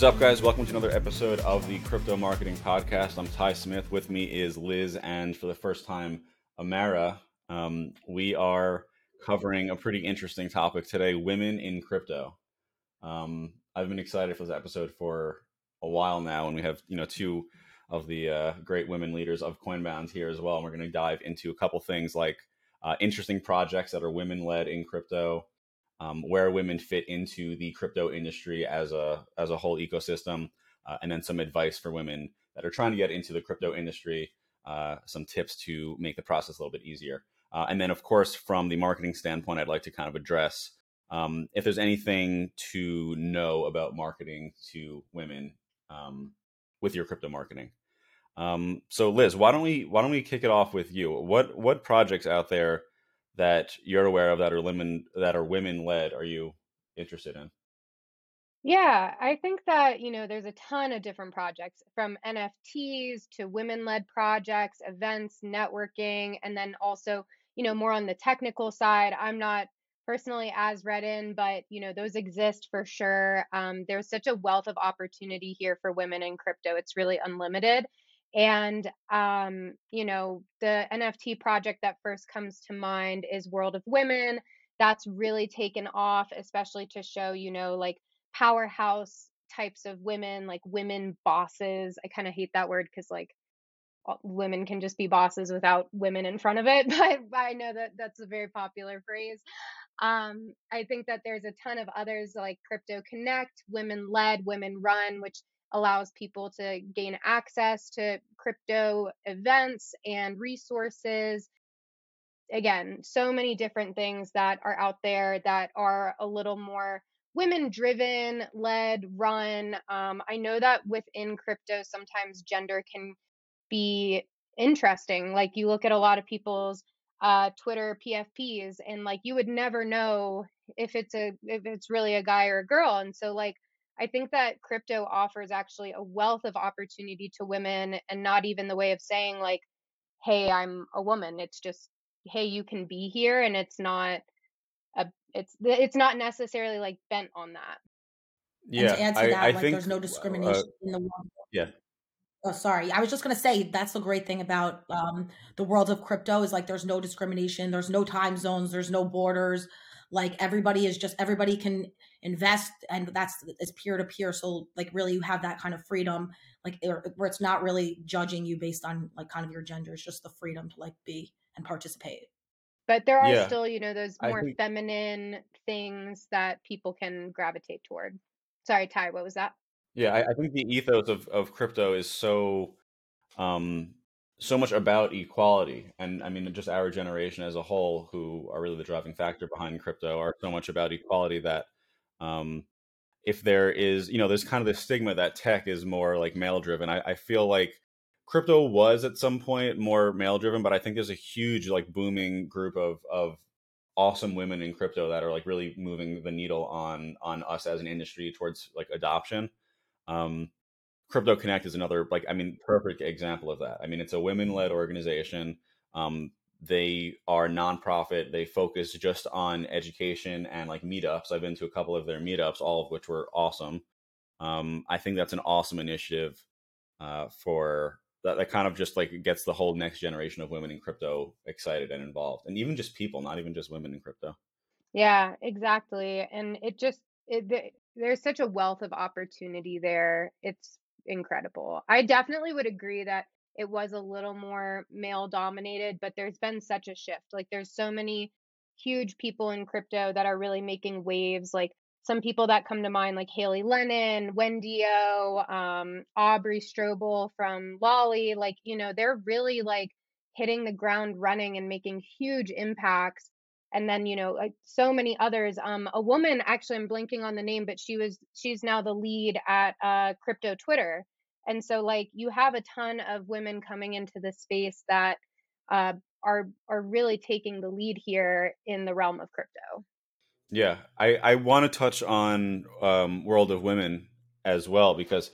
is up, guys? Welcome to another episode of the Crypto Marketing Podcast. I'm Ty Smith. With me is Liz, and for the first time, Amara. Um, we are covering a pretty interesting topic today: women in crypto. Um, I've been excited for this episode for a while now, and we have you know two of the uh, great women leaders of Coinbound here as well. And we're going to dive into a couple things like uh, interesting projects that are women led in crypto, um, where women fit into the crypto industry as a as a whole ecosystem, uh, and then some advice for women that are trying to get into the crypto industry. Uh, some tips to make the process a little bit easier. Uh, and then, of course, from the marketing standpoint, I'd like to kind of address um, if there's anything to know about marketing to women um, with your crypto marketing. Um, so, Liz, why don't we why don't we kick it off with you? What what projects out there that you're aware of that are women that are women led are you interested in? Yeah, I think that, you know, there's a ton of different projects from NFTs to women led projects, events, networking, and then also, you know, more on the technical side. I'm not personally as read in, but, you know, those exist for sure. Um, there's such a wealth of opportunity here for women in crypto. It's really unlimited. And, um, you know, the NFT project that first comes to mind is World of Women. That's really taken off, especially to show, you know, like powerhouse types of women, like women bosses. I kind of hate that word because, like, women can just be bosses without women in front of it but i know that that's a very popular phrase um, i think that there's a ton of others like crypto connect women led women run which allows people to gain access to crypto events and resources. Again, so many different things that are out there that are a little more women driven, led, run. Um, I know that within crypto, sometimes gender can be interesting. Like you look at a lot of people's uh, Twitter PFPs, and like you would never know if it's a if it's really a guy or a girl. And so like I think that crypto offers actually a wealth of opportunity to women and not even the way of saying like, hey, I'm a woman. It's just, hey, you can be here and it's not a it's it's not necessarily like bent on that. Yeah. And to add to I, that, I like think, there's no uh, discrimination uh, in the world. Yeah. Oh, sorry. I was just gonna say that's the great thing about um, the world of crypto is like there's no discrimination, there's no time zones, there's no borders. Like everybody is just everybody can invest and that's it's peer to peer so like really you have that kind of freedom like where it's not really judging you based on like kind of your gender it's just the freedom to like be and participate. But there are yeah. still you know those more think... feminine things that people can gravitate toward. Sorry ty what was that? Yeah I, I think the ethos of, of crypto is so um so much about equality and i mean just our generation as a whole who are really the driving factor behind crypto are so much about equality that um, if there is, you know, there's kind of this stigma that tech is more like male driven. I, I feel like crypto was at some point more male driven, but I think there's a huge like booming group of of awesome women in crypto that are like really moving the needle on on us as an industry towards like adoption. Um, Crypto Connect is another like I mean perfect example of that. I mean it's a women led organization. Um, they are nonprofit. They focus just on education and like meetups. I've been to a couple of their meetups, all of which were awesome. Um, I think that's an awesome initiative uh, for that, that kind of just like gets the whole next generation of women in crypto excited and involved, and even just people, not even just women in crypto. Yeah, exactly. And it just it, there's such a wealth of opportunity there. It's incredible. I definitely would agree that it was a little more male dominated, but there's been such a shift. Like there's so many huge people in crypto that are really making waves. Like some people that come to mind, like Hailey Lennon, Wendy O, um, Aubrey Strobel from Lolli. Like, you know, they're really like hitting the ground running and making huge impacts. And then, you know, like so many others. Um, a woman, actually, I'm blanking on the name, but she was, she's now the lead at uh, Crypto Twitter and so like you have a ton of women coming into the space that uh, are are really taking the lead here in the realm of crypto yeah i i want to touch on um, world of women as well because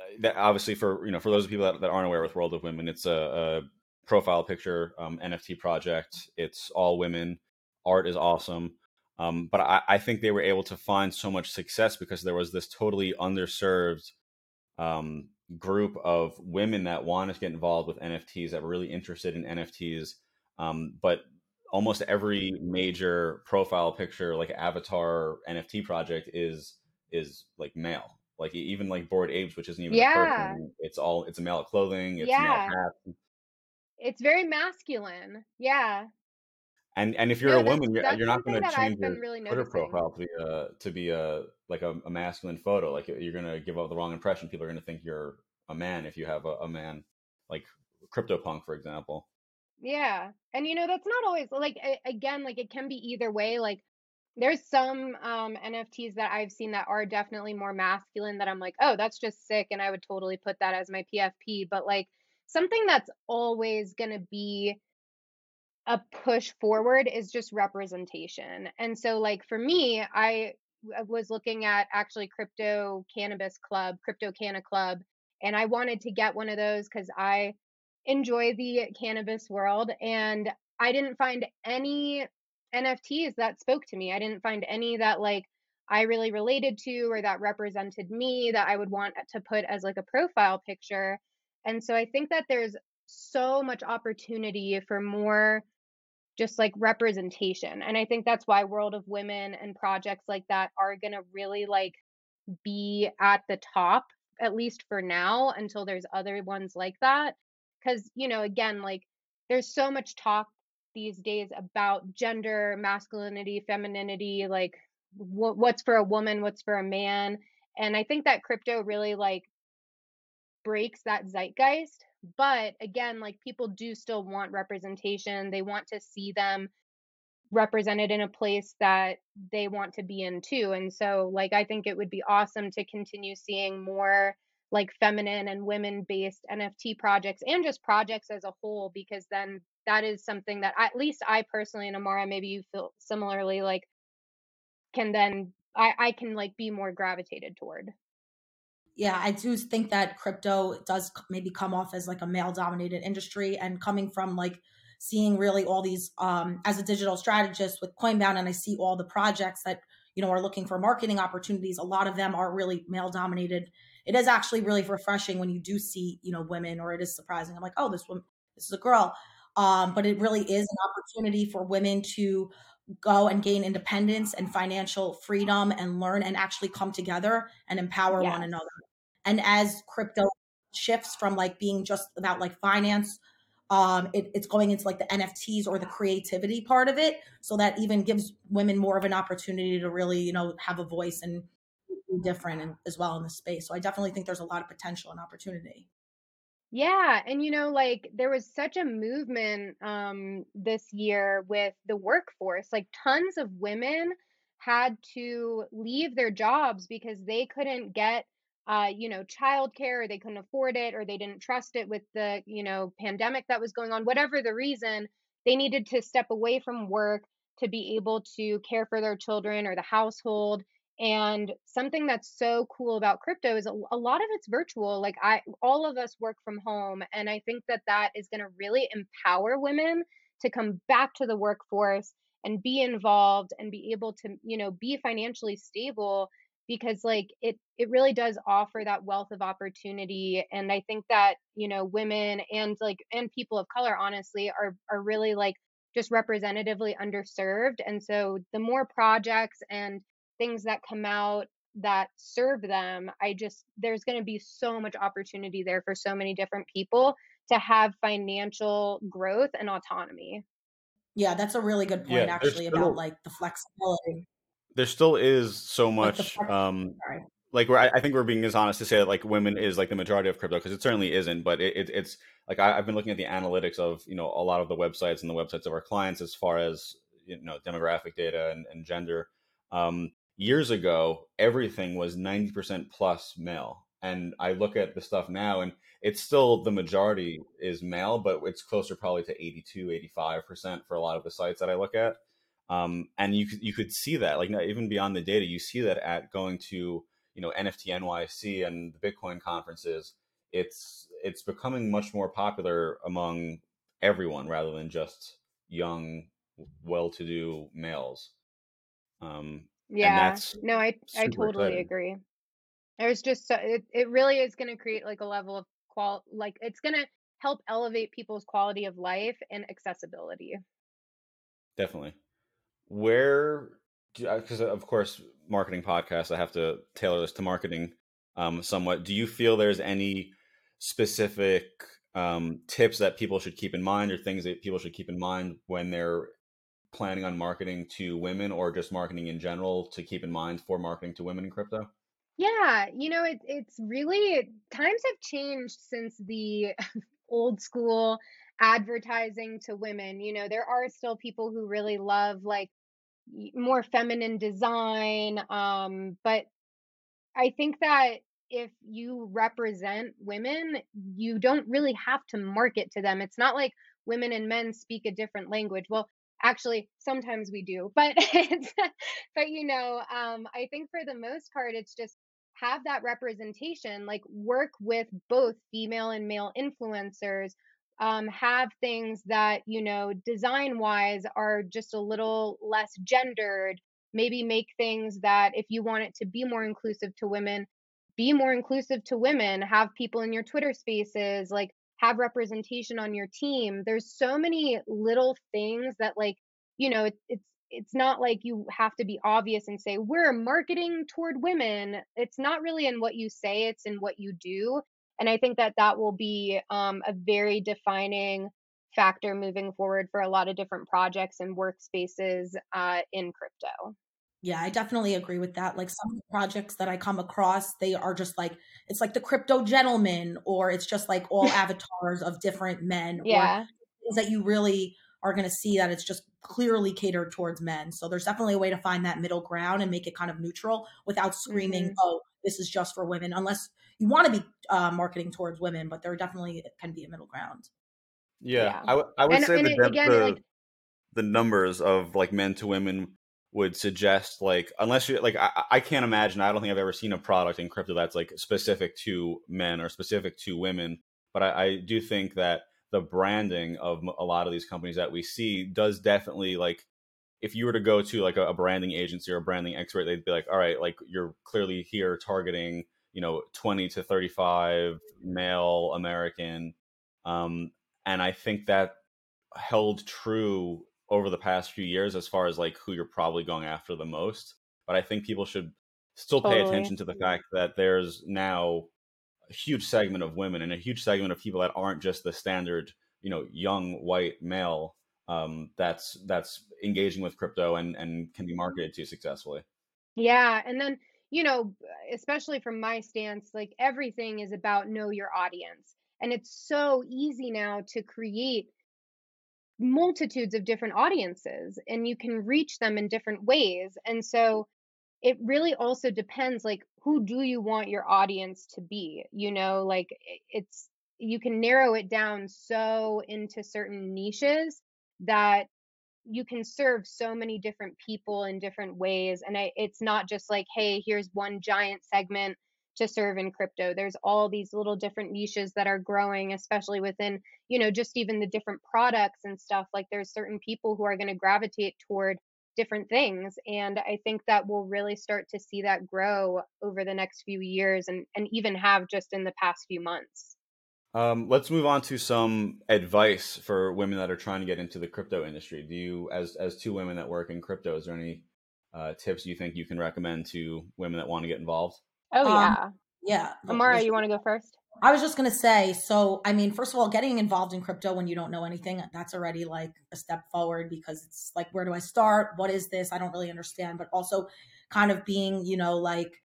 uh, that obviously for you know for those people that, that aren't aware with world of women it's a, a profile picture um, nft project it's all women art is awesome Um, but I, I, think they were able to find so much success because there was this totally underserved um, group of women that wanted to get involved with NFTs that were really interested in NFTs. Um, but almost every major profile picture, like avatar NFT project, is is like male. Like even like Bored Apes, which isn't even yeah. Person, it's all it's a male clothing. It's yeah. It's very masculine. Yeah. And and if you're no, a woman, you're, you're not going to change your really Twitter noticing. profile to be a to be a like a, a, masculine photo. Like you're going to give out the wrong impression. People are going to think you're a man if you have a, a man like CryptoPunk, for example. Yeah, and you know that's not always like again like it can be either way. Like there's some um, NFTs that I've seen that are definitely more masculine that I'm like, oh, that's just sick, and I would totally put that as my PFP. But like something that's always gonna be a push forward is just representation. And so, like for me, I was looking at actually Crypto Cannabis Club, Crypto Canna Club, and I wanted to get one of those because I enjoy the cannabis world. And I didn't find any NFTs that spoke to me. I didn't find any that like I really related to or that represented me that I would want to put as like a profile picture. And so I think that there's so much opportunity for more just like representation. And I think that's why World of Women and projects like that are going to really like be at the top at least for now until there's other ones like that because you know again like there's so much talk these days about gender masculinity femininity like wh- what's for a woman what's for a man and i think that crypto really like breaks that zeitgeist but again like people do still want representation they want to see them represented in a place that they want to be in too and so like i think it would be awesome to continue seeing more like feminine and women based NFT projects and just projects as a whole, because then that is something that at least I personally and Amara, maybe you feel similarly, like can then I, I can like be more gravitated toward. Yeah, I do think that crypto does maybe come off as like a male dominated industry and coming from like seeing really all these um as a digital strategist with Coinbound and I see all the projects that you know are looking for marketing opportunities a lot of them are really male dominated it is actually really refreshing when you do see you know women or it is surprising. I'm like oh this woman this is a girl. Um, but it really is an opportunity for women to go and gain independence and financial freedom and learn and actually come together and empower yes. one another and as crypto shifts from like being just about like finance um it, it's going into like the nfts or the creativity part of it so that even gives women more of an opportunity to really you know have a voice and be different and as well in the space. So I definitely think there's a lot of potential and opportunity. Yeah, and you know like there was such a movement um this year with the workforce. Like tons of women had to leave their jobs because they couldn't get uh, you know, childcare, or they couldn't afford it, or they didn't trust it with the, you know, pandemic that was going on, whatever the reason, they needed to step away from work to be able to care for their children or the household and something that's so cool about crypto is a, a, lot of it's virtual. Like I, all of us work from home, and I think that that is going to really empower women to come back to the workforce and be involved and be able to, you know, be financially stable because like it it really does offer that wealth of opportunity and i think that you know women and like and people of color honestly are are really like just representatively underserved and so the more projects and things that come out that serve them i just there's going to be so much opportunity there for so many different people to have financial growth and autonomy. Yeah that's a really good point yeah, actually still, about like the flexibility there still is so much like um Sorry. like where I, I, think we're being as honest to say that like women is like the majority of crypto because it certainly isn't but it, it, it's like I, i've been looking at the analytics of you know a lot of the websites and the websites of our clients as far as you know demographic data and, and gender um years ago, everything was 90% plus male. And I look at the stuff now and it's still the majority is male, but it's closer probably to 82, 85% for a lot of the sites that I look at. Um, and you could, you could see that like even beyond the data, you see that at going to, you know, NFT NYC and the Bitcoin conferences, it's, it's becoming much more popular among everyone rather than just young, well-to-do males. Um, yeah, no, I I totally exciting. agree. There's just so, it it really is going to create like a level of qual like it's going to help elevate people's quality of life and accessibility. Definitely. Where because of course marketing podcasts I have to tailor this to marketing um somewhat. Do you feel there's any specific um, tips that people should keep in mind or things that people should keep in mind when they're planning on marketing to women or just marketing in general to keep in mind for marketing to women in crypto? Yeah, you know, it, it's really times have changed since the old school advertising to women. You know, there are still people who really love like more feminine design. Um, but I think that if you represent women, you don't really have to market to them. It's not like women and men speak a different language. Well, actually, sometimes we do, but it's, but you know, um, I think for the most part, it's just have that representation, like work with both female and male influencers. Um, have things that you know design wise are just a little less gendered maybe make things that if you want it to be more inclusive to women be more inclusive to women, have people in your Twitter spaces, like have representation on your team. There's so many little things that like, you know, it, it's it's not like you have to be obvious and say we're marketing toward women. It's not really in what you say, it's in what you do. And I think that that will be um, a very defining factor moving forward for a lot of different projects and workspaces uh, in crypto. Yeah, I definitely agree with that. Like some of the projects that I come across, they are just like it's like the crypto gentleman, or it's just like all avatars of different men. Yeah. Or things that you really are going to see that it's just clearly catered towards men. So there's definitely a way to find that middle ground and make it kind of neutral without screaming, mm-hmm. "Oh, this is just for women." Unless you want to be uh, marketing towards women, but there definitely can be a middle ground. Yeah, yeah. I, w- I would and, say and the, it, again, the, like, the numbers of like men to women would suggest like unless you like I, I can't imagine i don't think i've ever seen a product in crypto that's like specific to men or specific to women but I, I do think that the branding of a lot of these companies that we see does definitely like if you were to go to like a, a branding agency or a branding expert they'd be like all right like you're clearly here targeting you know 20 to 35 male american um and i think that held true over the past few years as far as like who you're probably going after the most. But I think people should still pay totally. attention to the fact that there's now a huge segment of women and a huge segment of people that aren't just the standard, you know, young white male um, that's that's engaging with crypto and and can be marketed to successfully. Yeah, and then you know, especially from my stance, like everything is about know your audience. And it's so easy now to create multitudes of different audiences and you can reach them in different ways. And so it really also depends like who do you want your audience to be? You know, like it's you can narrow it down so into certain niches that you can serve so many different people in different ways and I, it's not just like hey here's one giant segment to serve in crypto. There's all these little different niches that are growing especially within you know just even the different products and stuff like there's certain people who are going to gravitate toward different things and i think that we'll really start to see that grow over the next few years and and even have just in the past few months um, let's move on to some advice for women that are trying to get into the crypto industry do you as as two women that work in crypto is there any uh, tips you think you can recommend to women that want to get involved Oh um, yeah. Yeah. Amara, you want to go first? I was just going to say, so I mean, first of all, getting involved in crypto when you don't know anything, that's already like a step forward because it's like, where do I start? What is this? I don't really understand. But also, kind of being, you know, like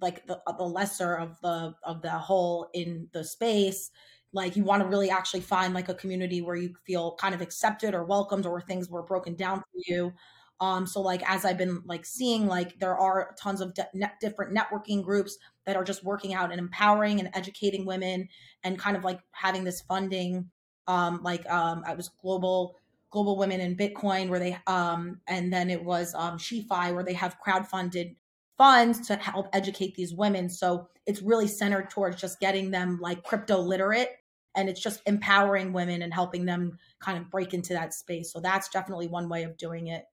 like the the lesser of the of the whole in the space. Like you want to really actually find like a community where you feel kind of accepted or welcomed, or things were broken down for you. Um, so like as I've been like seeing, like there are tons of de- different networking groups that are just working out and empowering and educating women and kind of like having this funding. Um, like um, I was global global women in Bitcoin where they um, and then it was um, SheFi where they have crowdfunded funds to help educate these women. So it's really centered towards just getting them like crypto literate and it's just empowering women and helping them kind of break into that space. So that's definitely one way of doing it.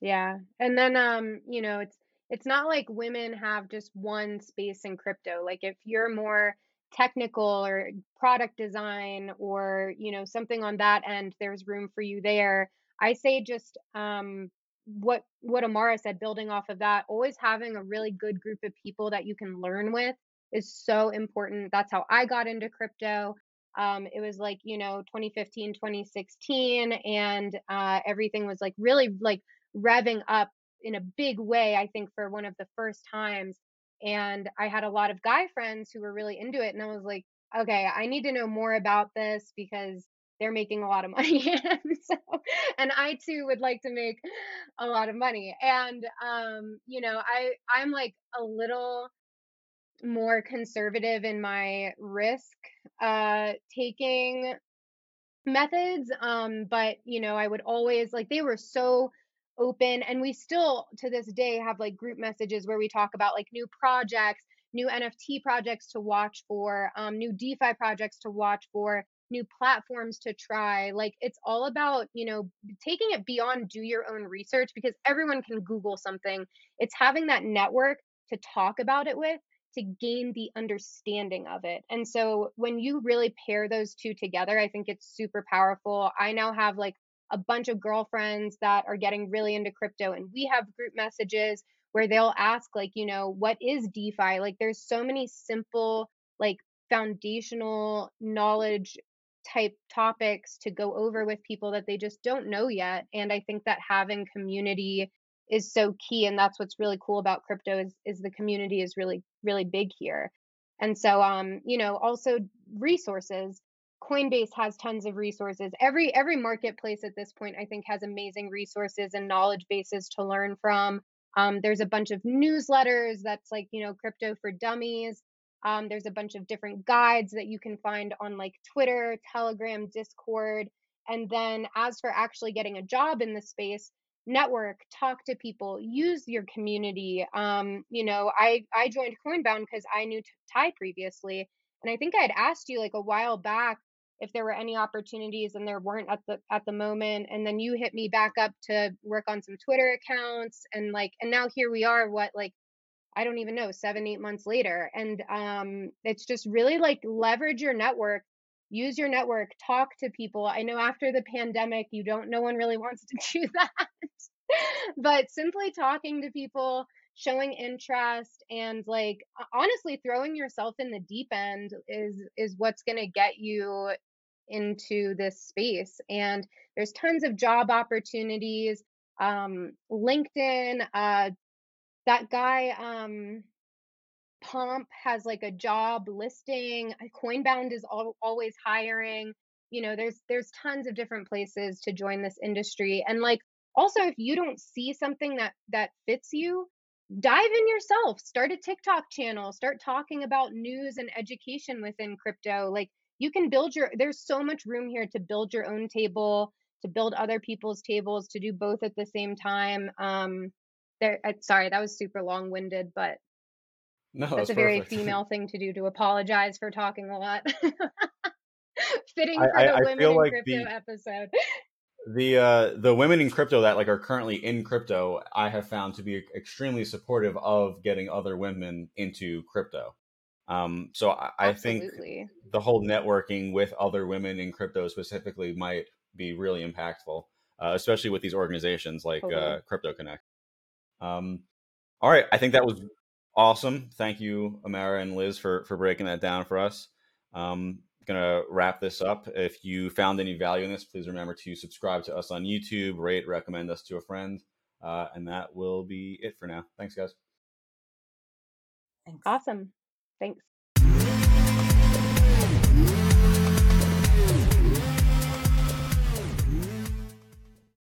Yeah. And then um, you know, it's it's not like women have just one space in crypto. Like if you're more technical or product design or, you know, something on that end, there's room for you there. I say just um what what Amara said, building off of that, always having a really good group of people that you can learn with is so important. That's how I got into crypto. Um, it was like, you know, 2015, 2016, and uh, everything was like really like revving up in a big way, I think, for one of the first times. And I had a lot of guy friends who were really into it. And I was like, okay, I need to know more about this because they're making a lot of money. and so, and I too would like to make a lot of money. And, um, you know, I, I'm like a little more conservative in my risk, uh, taking methods. Um, but you know, I would always like they were so open and we still to this day have like group messages where we talk about like new projects new nft projects to watch for um, new defi projects to watch for new platforms to try like it's all about you know taking it beyond do your own research because everyone can google something. It's having that network to talk about it with to gain the understanding of it. And so when you really pair those two together i think it's super powerful. I now have like a bunch of girlfriends that are getting really into crypto and we have group messages where they'll ask like you know what is defi? Like there's so many simple like foundational knowledge type topics to go over with people that they just don't know yet and i think that having community is so key and that's what's really cool about crypto is is the community is really really big here and so um you know also resources Coinbase has tons of resources. Every every marketplace at this point, I think, has amazing resources and knowledge bases to learn from. Um, there's a bunch of newsletters that's like you know crypto for dummies. Um, there's a bunch of different guides that you can find on like Twitter, Telegram, Discord. And then as for actually getting a job in the space, network, talk to people, use your community. Um, you know, I I joined Coinbound because I knew Ty previously, and I think I had asked you like a while back if there were any opportunities and there weren't at the at the moment and then you hit me back up to work on some twitter accounts and like and now here we are what like i don't even know seven eight months later and um it's just really like leverage your network use your network talk to people i know after the pandemic you don't no one really wants to do that but simply talking to people showing interest and like honestly throwing yourself in the deep end is is what's going to get you into this space. And there's tons of job opportunities. Um, LinkedIn, uh, that guy, um, Pomp has like a job listing. Coinbound is al- always hiring. You know, there's there's tons of different places to join this industry. And like also if you don't see something that that fits you, dive in yourself. Start a TikTok channel. Start talking about news and education within crypto. Like you can build your there's so much room here to build your own table to build other people's tables to do both at the same time um there sorry that was super long winded but no that's a very female thing to do to apologize for talking a lot. Fitting for I, the I, women in like crypto the, episode. the uh the women in crypto that like are currently in crypto i have found to be extremely supportive of getting other women into crypto. Um, so I, I think the whole networking with other women in crypto specifically might be really impactful, uh, especially with these organizations like totally. uh, Crypto Connect. Um, all right, I think that was awesome. Thank you, Amara and Liz, for for breaking that down for us. Um, gonna wrap this up. If you found any value in this, please remember to subscribe to us on YouTube, rate, recommend us to a friend, uh, and that will be it for now. Thanks, guys. Thanks. Awesome. Thanks.